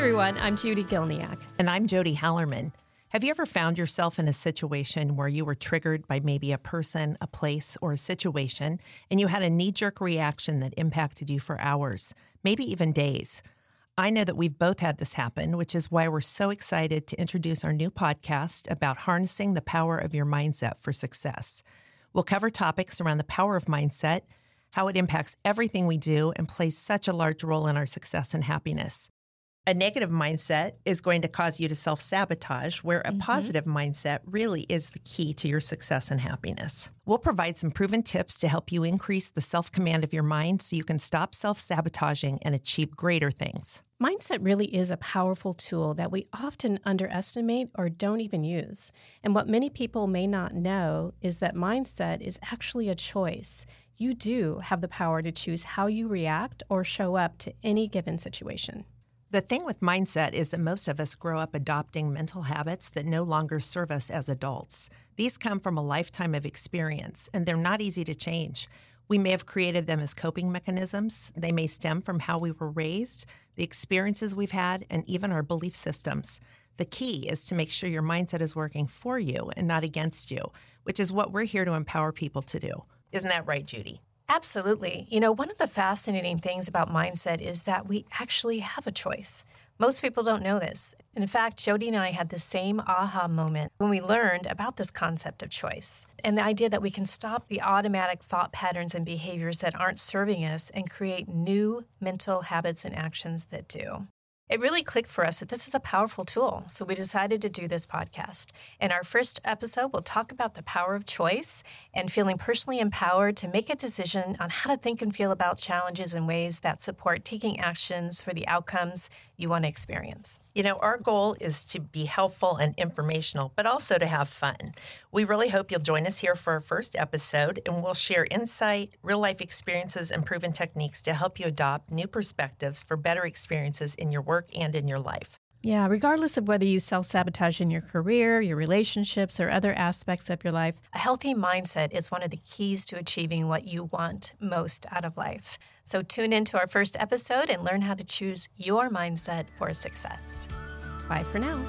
everyone, I'm Judy Gielniak. And I'm Jodi Hallerman. Have you ever found yourself in a situation where you were triggered by maybe a person, a place, or a situation, and you had a knee jerk reaction that impacted you for hours, maybe even days? I know that we've both had this happen, which is why we're so excited to introduce our new podcast about harnessing the power of your mindset for success. We'll cover topics around the power of mindset, how it impacts everything we do, and plays such a large role in our success and happiness. A negative mindset is going to cause you to self sabotage, where a mm-hmm. positive mindset really is the key to your success and happiness. We'll provide some proven tips to help you increase the self command of your mind so you can stop self sabotaging and achieve greater things. Mindset really is a powerful tool that we often underestimate or don't even use. And what many people may not know is that mindset is actually a choice. You do have the power to choose how you react or show up to any given situation. The thing with mindset is that most of us grow up adopting mental habits that no longer serve us as adults. These come from a lifetime of experience, and they're not easy to change. We may have created them as coping mechanisms. They may stem from how we were raised, the experiences we've had, and even our belief systems. The key is to make sure your mindset is working for you and not against you, which is what we're here to empower people to do. Isn't that right, Judy? Absolutely. You know, one of the fascinating things about mindset is that we actually have a choice. Most people don't know this. In fact, Jodi and I had the same aha moment when we learned about this concept of choice and the idea that we can stop the automatic thought patterns and behaviors that aren't serving us and create new mental habits and actions that do it really clicked for us that this is a powerful tool. So we decided to do this podcast. In our first episode, we'll talk about the power of choice and feeling personally empowered to make a decision on how to think and feel about challenges in ways that support taking actions for the outcomes you want to experience. You know, our goal is to be helpful and informational, but also to have fun. We really hope you'll join us here for our first episode, and we'll share insight, real life experiences, and proven techniques to help you adopt new perspectives for better experiences in your work and in your life. Yeah, regardless of whether you self sabotage in your career, your relationships, or other aspects of your life, a healthy mindset is one of the keys to achieving what you want most out of life. So tune into our first episode and learn how to choose your mindset for success. Bye for now.